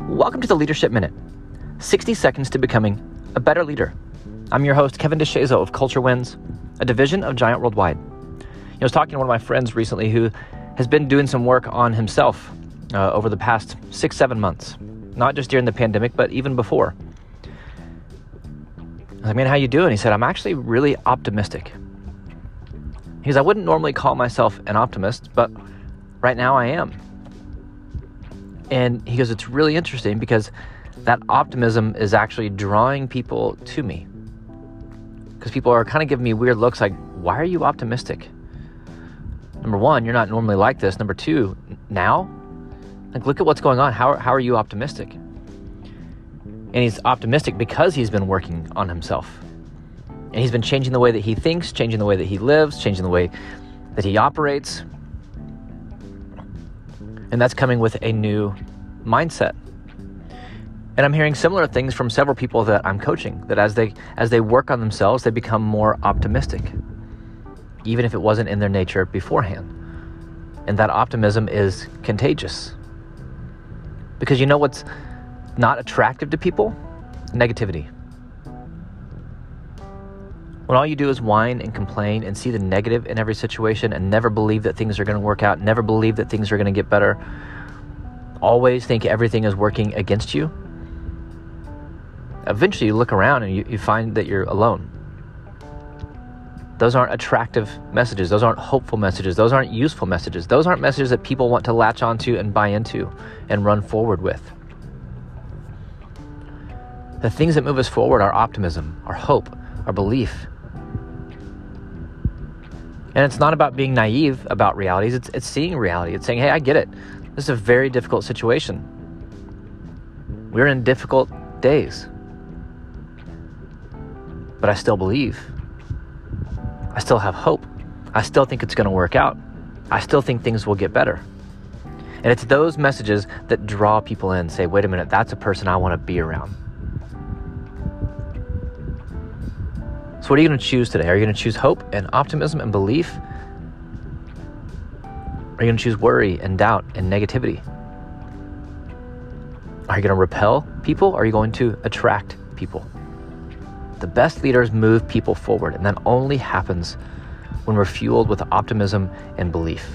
Welcome to the Leadership Minute 60 seconds to becoming a better leader. I'm your host, Kevin DeShazo of Culture Wins, a division of Giant Worldwide. I was talking to one of my friends recently who has been doing some work on himself uh, over the past six, seven months, not just during the pandemic, but even before. I was like, man, how you doing? He said, I'm actually really optimistic. He goes, I wouldn't normally call myself an optimist, but right now I am. And he goes, It's really interesting because that optimism is actually drawing people to me. Because people are kind of giving me weird looks like, Why are you optimistic? Number one, you're not normally like this. Number two, now? Like, look at what's going on. How, how are you optimistic? And he's optimistic because he's been working on himself. And he's been changing the way that he thinks, changing the way that he lives, changing the way that he operates. And that's coming with a new mindset. And I'm hearing similar things from several people that I'm coaching that as they as they work on themselves, they become more optimistic. Even if it wasn't in their nature beforehand. And that optimism is contagious. Because you know what's not attractive to people? Negativity. When all you do is whine and complain and see the negative in every situation and never believe that things are going to work out, never believe that things are going to get better, always think everything is working against you, eventually you look around and you, you find that you're alone. Those aren't attractive messages. Those aren't hopeful messages. Those aren't useful messages. Those aren't messages that people want to latch onto and buy into and run forward with. The things that move us forward are optimism, our hope, our belief, and it's not about being naive about realities, it's, it's seeing reality. It's saying, hey, I get it. This is a very difficult situation. We're in difficult days. But I still believe. I still have hope. I still think it's going to work out. I still think things will get better. And it's those messages that draw people in, say, wait a minute, that's a person I want to be around. So, what are you going to choose today? Are you going to choose hope and optimism and belief? Are you going to choose worry and doubt and negativity? Are you going to repel people? Or are you going to attract people? The best leaders move people forward, and that only happens when we're fueled with optimism and belief.